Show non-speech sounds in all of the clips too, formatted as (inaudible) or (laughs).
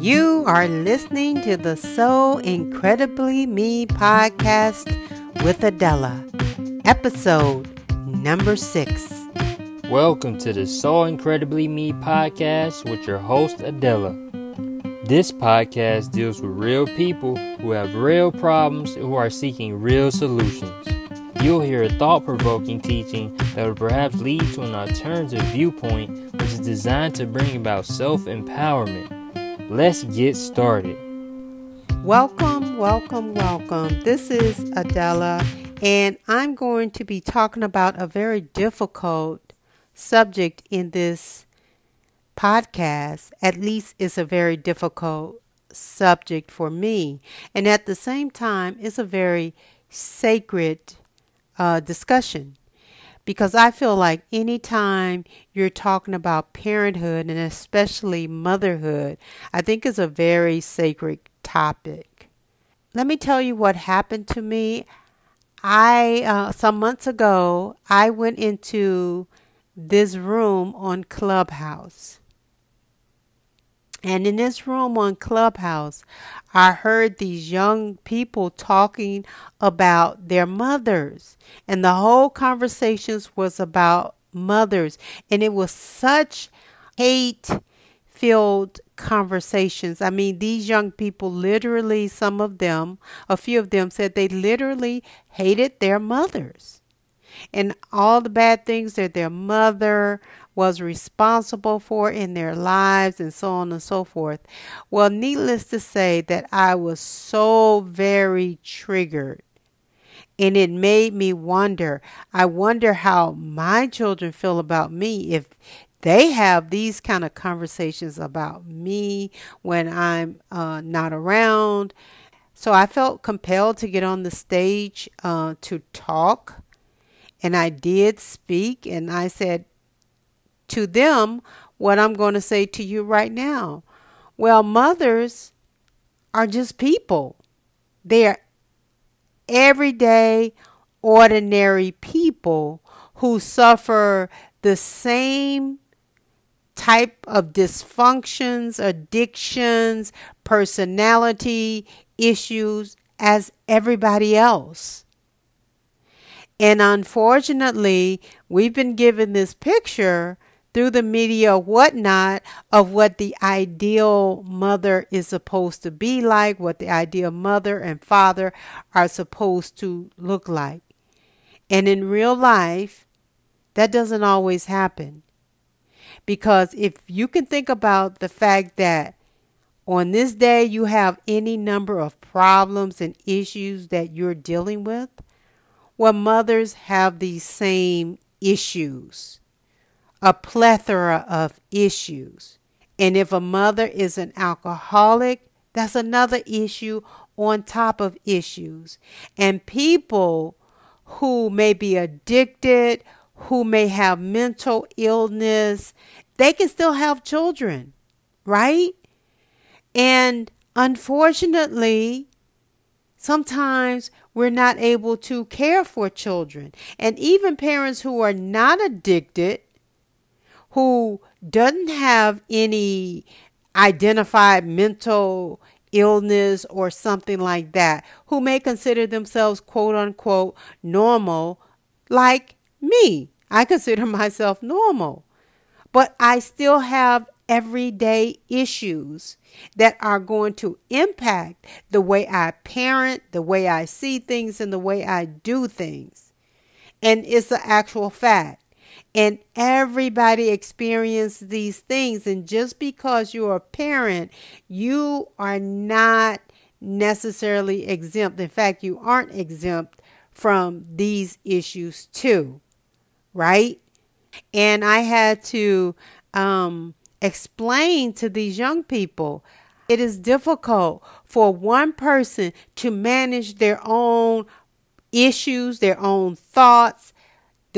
You are listening to the So Incredibly Me podcast with Adela, episode number six. Welcome to the So Incredibly Me podcast with your host Adela. This podcast deals with real people who have real problems and who are seeking real solutions. You'll hear a thought provoking teaching that will perhaps lead to an alternative viewpoint which is designed to bring about self empowerment. Let's get started. Welcome, welcome, welcome. This is Adela, and I'm going to be talking about a very difficult subject in this podcast. At least it's a very difficult subject for me, and at the same time, it's a very sacred uh, discussion because I feel like anytime you're talking about parenthood and especially motherhood, I think is a very sacred topic. Let me tell you what happened to me. I uh, some months ago I went into this room on Clubhouse. And in this room on Clubhouse, I heard these young people talking about their mothers. And the whole conversations was about mothers. And it was such hate filled conversations. I mean, these young people literally, some of them, a few of them said they literally hated their mothers and all the bad things that their mother was responsible for in their lives and so on and so forth. Well, needless to say that I was so very triggered. And it made me wonder. I wonder how my children feel about me if they have these kind of conversations about me when I'm uh, not around. So I felt compelled to get on the stage uh, to talk. And I did speak, and I said, to them what I'm going to say to you right now. Well, mothers are just people. They are everyday, ordinary people who suffer the same type of dysfunctions, addictions, personality issues as everybody else. And unfortunately, we've been given this picture through the media, whatnot, of what the ideal mother is supposed to be like, what the ideal mother and father are supposed to look like. And in real life, that doesn't always happen. Because if you can think about the fact that on this day you have any number of problems and issues that you're dealing with, well, mothers have these same issues a plethora of issues. And if a mother is an alcoholic, that's another issue on top of issues. And people who may be addicted, who may have mental illness, they can still have children, right? And unfortunately, sometimes we're not able to care for children. And even parents who are not addicted who doesn't have any identified mental illness or something like that, who may consider themselves quote unquote normal, like me. I consider (laughs) myself normal. But I still have everyday issues that are going to impact the way I parent, the way I see things, and the way I do things. And it's an actual fact. And everybody experiences these things. And just because you're a parent, you are not necessarily exempt. In fact, you aren't exempt from these issues too, right? And I had to um, explain to these young people it is difficult for one person to manage their own issues, their own thoughts,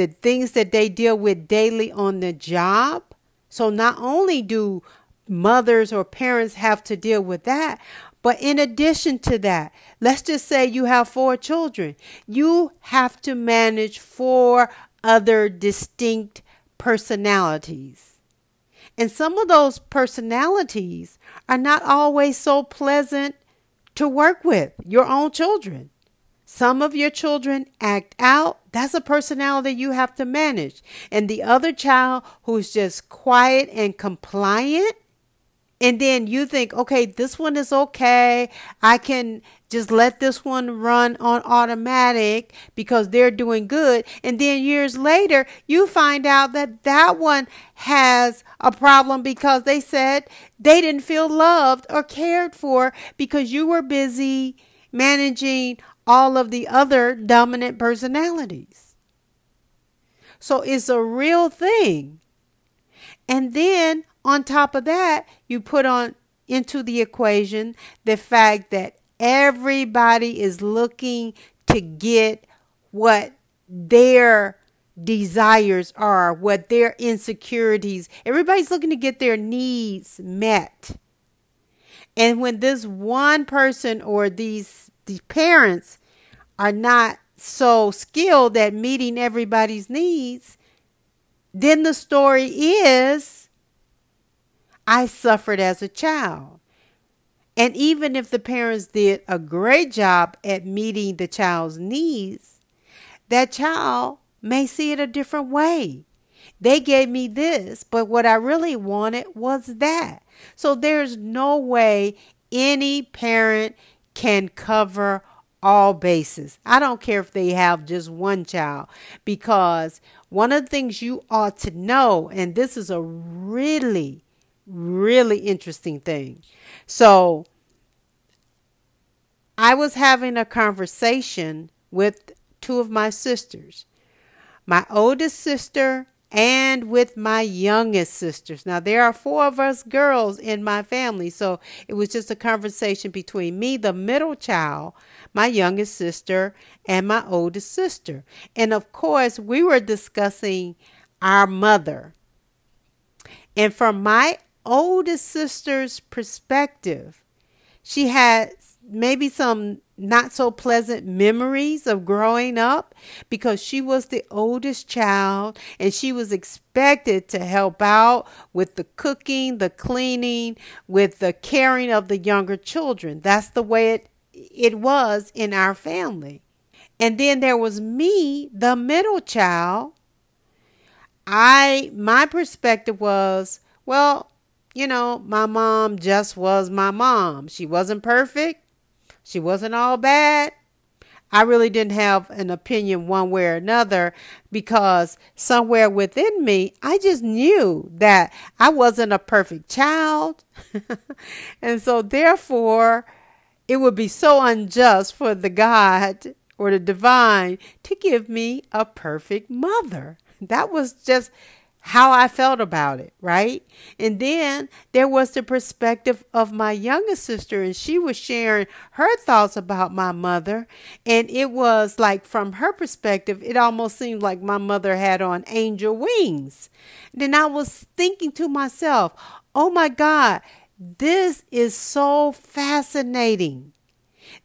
the things that they deal with daily on the job. So not only do mothers or parents have to deal with that, but in addition to that, let's just say you have four children. You have to manage four other distinct personalities. And some of those personalities are not always so pleasant to work with your own children. Some of your children act out. That's a personality you have to manage. And the other child who's just quiet and compliant, and then you think, okay, this one is okay. I can just let this one run on automatic because they're doing good. And then years later, you find out that that one has a problem because they said they didn't feel loved or cared for because you were busy managing all of the other dominant personalities. So it's a real thing. And then on top of that, you put on into the equation the fact that everybody is looking to get what their desires are, what their insecurities. Everybody's looking to get their needs met. And when this one person or these these parents are not so skilled at meeting everybody's needs, then the story is I suffered as a child. And even if the parents did a great job at meeting the child's needs, that child may see it a different way. They gave me this, but what I really wanted was that. So there's no way any parent can cover all bases. I don't care if they have just one child, because one of the things you ought to know, and this is a really really interesting thing. So I was having a conversation with two of my sisters, my oldest sister and with my youngest sisters. Now, there are four of us girls in my family, so it was just a conversation between me, the middle child, my youngest sister, and my oldest sister. And of course, we were discussing our mother. And from my oldest sister's perspective. She had maybe some not so pleasant memories of growing up because she was the oldest child and she was expected to help out with the cooking, the cleaning, with the caring of the younger children. That's the way it it was in our family. And then there was me, the middle child. I my perspective was, well, you know, my mom just was my mom. She wasn't perfect. She wasn't all bad. I really didn't have an opinion one way or another because somewhere within me, I just knew that I wasn't a perfect child. (laughs) and so, therefore, it would be so unjust for the God or the divine to give me a perfect mother. That was just how I felt about it, right? And then there was the perspective of my youngest sister, and she was sharing her thoughts about my mother. And it was like, from her perspective, it almost seemed like my mother had on angel wings. then I was thinking to myself, oh my God, this is so fascinating.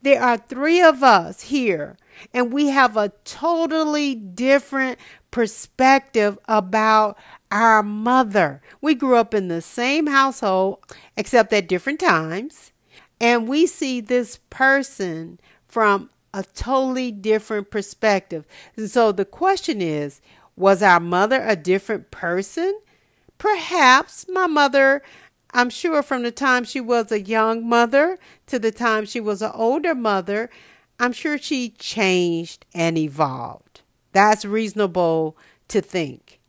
There are three of us here, and we have a totally different perspective about our mother. We grew up in the same household, except at different times, and we see this person from a totally different perspective. And so the question is was our mother a different person? Perhaps my mother, I'm sure from the time she was a young mother to the time she was an older mother, I'm sure she changed and evolved. That's reasonable to think.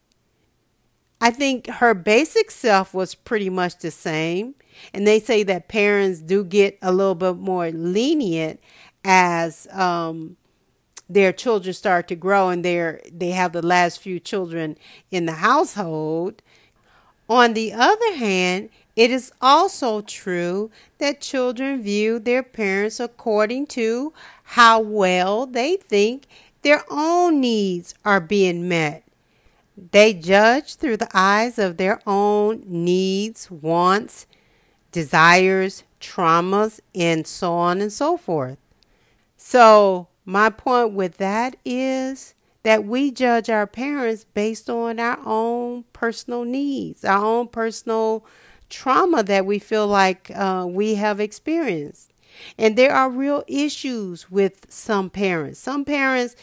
I think her basic self was pretty much the same. And they say that parents do get a little bit more lenient as um, their children start to grow and they they have the last few children in the household. On the other hand, it is also true that children view their parents according to how well they think their own needs are being met. They judge through the eyes of their own needs, wants, desires, traumas, and so on and so forth. So, my point with that is that we judge our parents based on our own personal needs, our own personal trauma that we feel like uh, we have experienced. And there are real issues with some parents. Some parents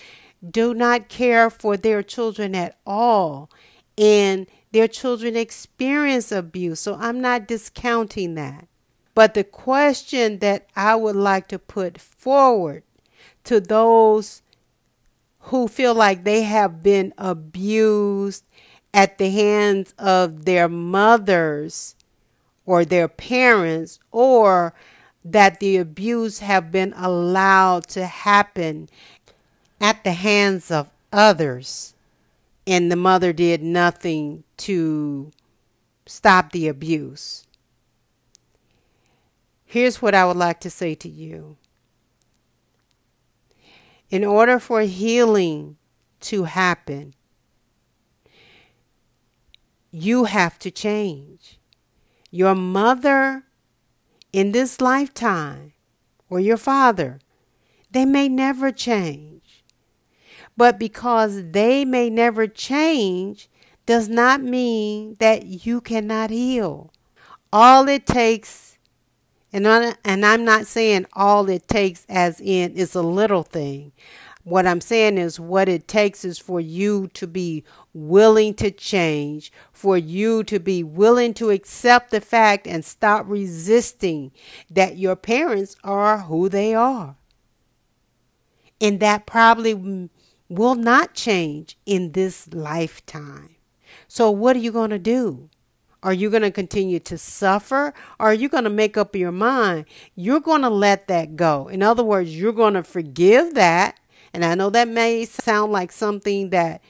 do not care for their children at all, and their children experience abuse. So I'm not discounting that. But the question that I would like to put forward to those who feel like they have been abused at the hands of their mothers or their parents or that the abuse have been allowed to happen at the hands of others and the mother did nothing to stop the abuse. Here's what I would like to say to you. In order for healing to happen, you have to change. Your mother in this lifetime or your father, they may never change. But because they may never change does not mean that you cannot heal. All it takes, and, I, and I'm not saying all it takes as in it's a little thing. What I'm saying is, what it takes is for you to be willing to change, for you to be willing to accept the fact and stop resisting that your parents are who they are. And that probably will not change in this lifetime. So, what are you going to do? Are you going to continue to suffer? Or are you going to make up your mind? You're going to let that go. In other words, you're going to forgive that and I know that may sound like something that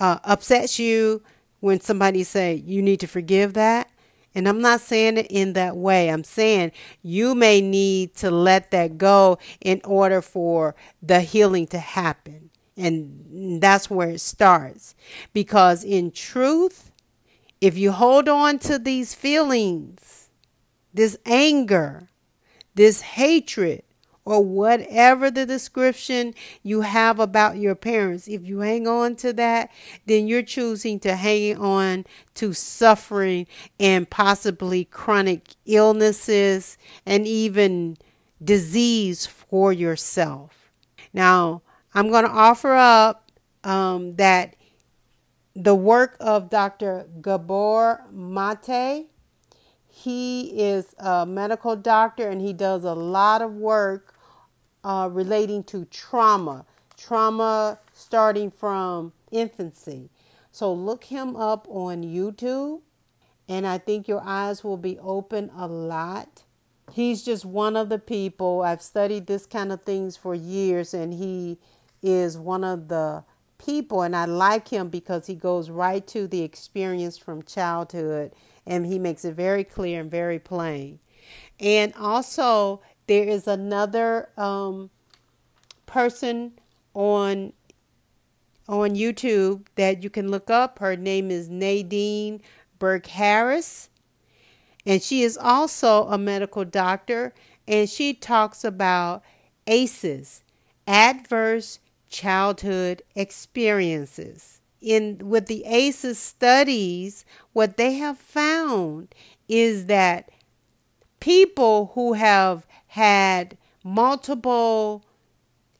uh, upsets you when somebody say you need to forgive that. And I'm not saying it in that way. I'm saying you may need to let that go in order for the healing to happen. And that's where it starts. Because in truth, if you hold on to these feelings, this anger, this hatred, or whatever the description you have about your parents, if you hang on to that, then you're choosing to hang on to suffering and possibly chronic illnesses and even disease for yourself. Now, I'm going to offer up um, that the work of Dr. Gabor Mate. He is a medical doctor and he does a lot of work uh, relating to trauma, trauma starting from infancy. So look him up on YouTube, and I think your eyes will be open a lot. He's just one of the people. I've studied this kind of things for years, and he is one of the people, and I like him because he goes right to the experience from childhood and he makes it very clear and very plain. And also, there is another um, person on on YouTube that you can look up. Her name is Nadine Burke Harris, and she is also a medical doctor, and she talks about ACEs, adverse childhood experiences. In with the ACEs studies, what they have found is that people who have had multiple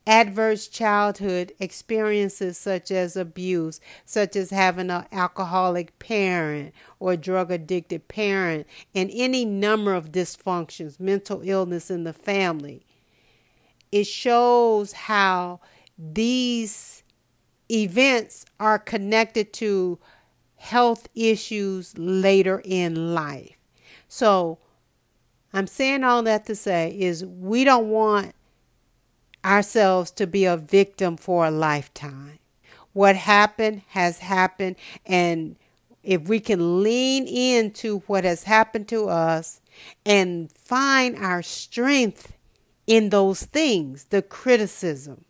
adverse childhood experiences such as abuse, such as having an alcoholic parent or drug addicted parent, and any number of dysfunctions, mental illness in the family. It shows how these events are connected to health issues later in life. So, I'm saying all that to say is we don't want ourselves to be a victim for a lifetime. What happened has happened, and if we can lean into what has happened to us and find our strength in those things the criticism,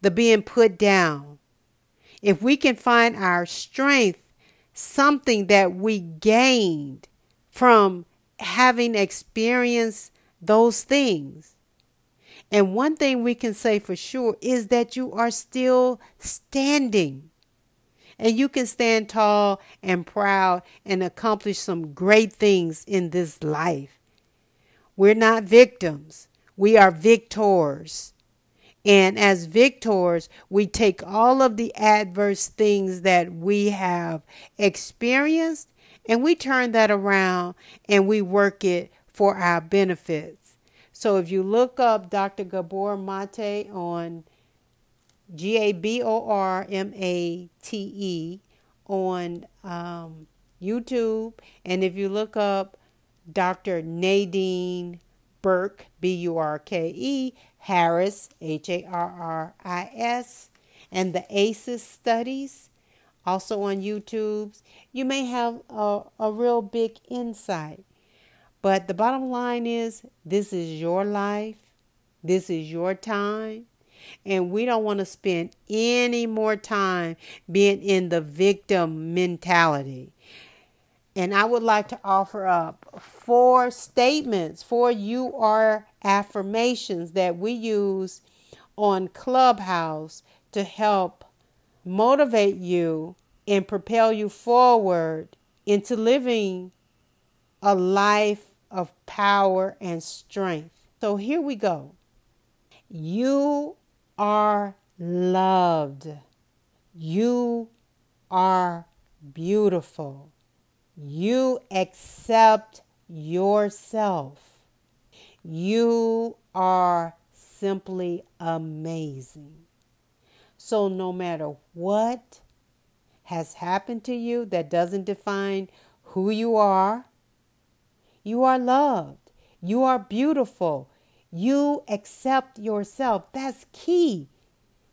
the being put down if we can find our strength, something that we gained from having experienced those things, And one thing we can say for sure is that you are still standing. And you can stand tall and proud and accomplish some great things in this life. We're not victims, we are victors. And as victors, we take all of the adverse things that we have experienced and we turn that around and we work it for our benefits. So if you look up Dr. Gabor Mate on G A B O R M A T E on um, YouTube, and if you look up Dr. Nadine Burke, B U R K E, Harris, H A R R I S, and the ACEs studies, also on YouTube, you may have a, a real big insight. But the bottom line is this is your life, this is your time, and we don't want to spend any more time being in the victim mentality. And I would like to offer up four statements, four you are affirmations that we use on Clubhouse to help motivate you and propel you forward into living a life of power and strength. So here we go. You are loved. You are beautiful. You accept yourself. You are simply amazing. So, no matter what has happened to you that doesn't define who you are, you are loved. You are beautiful. You accept yourself. That's key.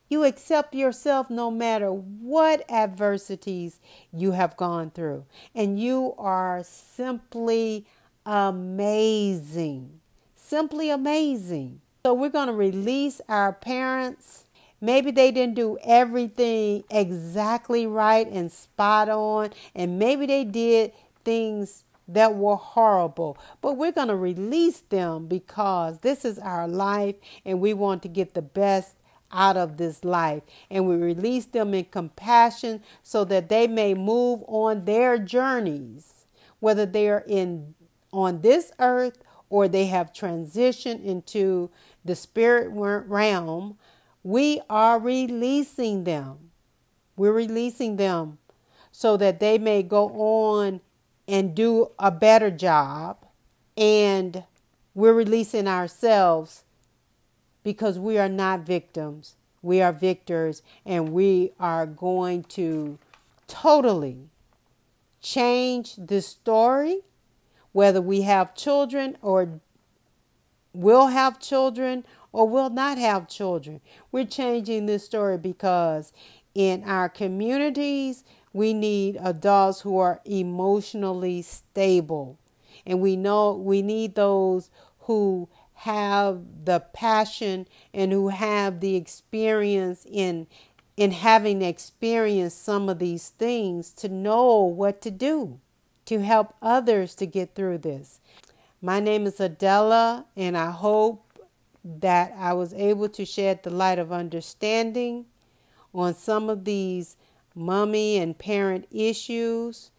You accept yourself no matter what adversities you have gone through. And you are simply amazing. Simply amazing. So we're going to release our parents. Maybe they didn't do everything exactly right and spot on. And maybe they did things that were horrible. But we're going to release them because this is our life and we want to get the best out of this life. And we release them in compassion so that they may move on their journeys, whether they are in on this earth or they have transitioned into the spirit realm. We are releasing them. We're releasing them so that they may go on and do a better job. And we're releasing ourselves because we are not victims. We are victors, and we are going to totally change the story, whether we have children or will have children or will not have children. We're changing this story because in our communities, we need adults who are emotionally stable. And we know we need those who have the passion and who have the experience in in having experienced some of these things to know what to do to help others to get through this. My name is Adela and I hope that I was able to shed the light of understanding on some of these mommy and parent issues.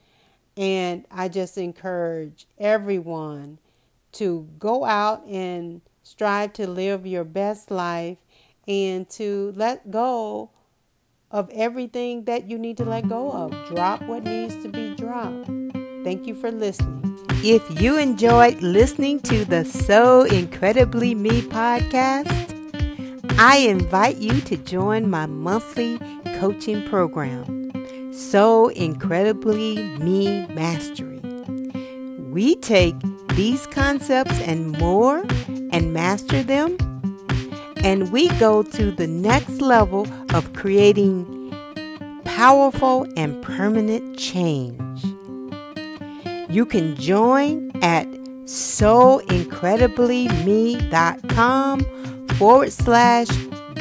And I just encourage everyone to go out and strive to live your best life and to let go of everything that you need to let go of. Drop what needs to be dropped. Thank you for listening. If you enjoyed listening to the So Incredibly Me podcast, I invite you to join my monthly coaching program, So Incredibly Me Mastery. We take these concepts and more and master them, and we go to the next level of creating powerful and permanent change. You can join at soincrediblyme.com forward slash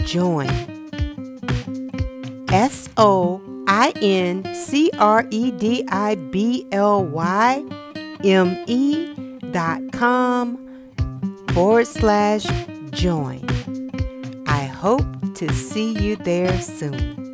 join. S O I N C R E D I B L Y M E dot com forward slash join. I hope to see you there soon.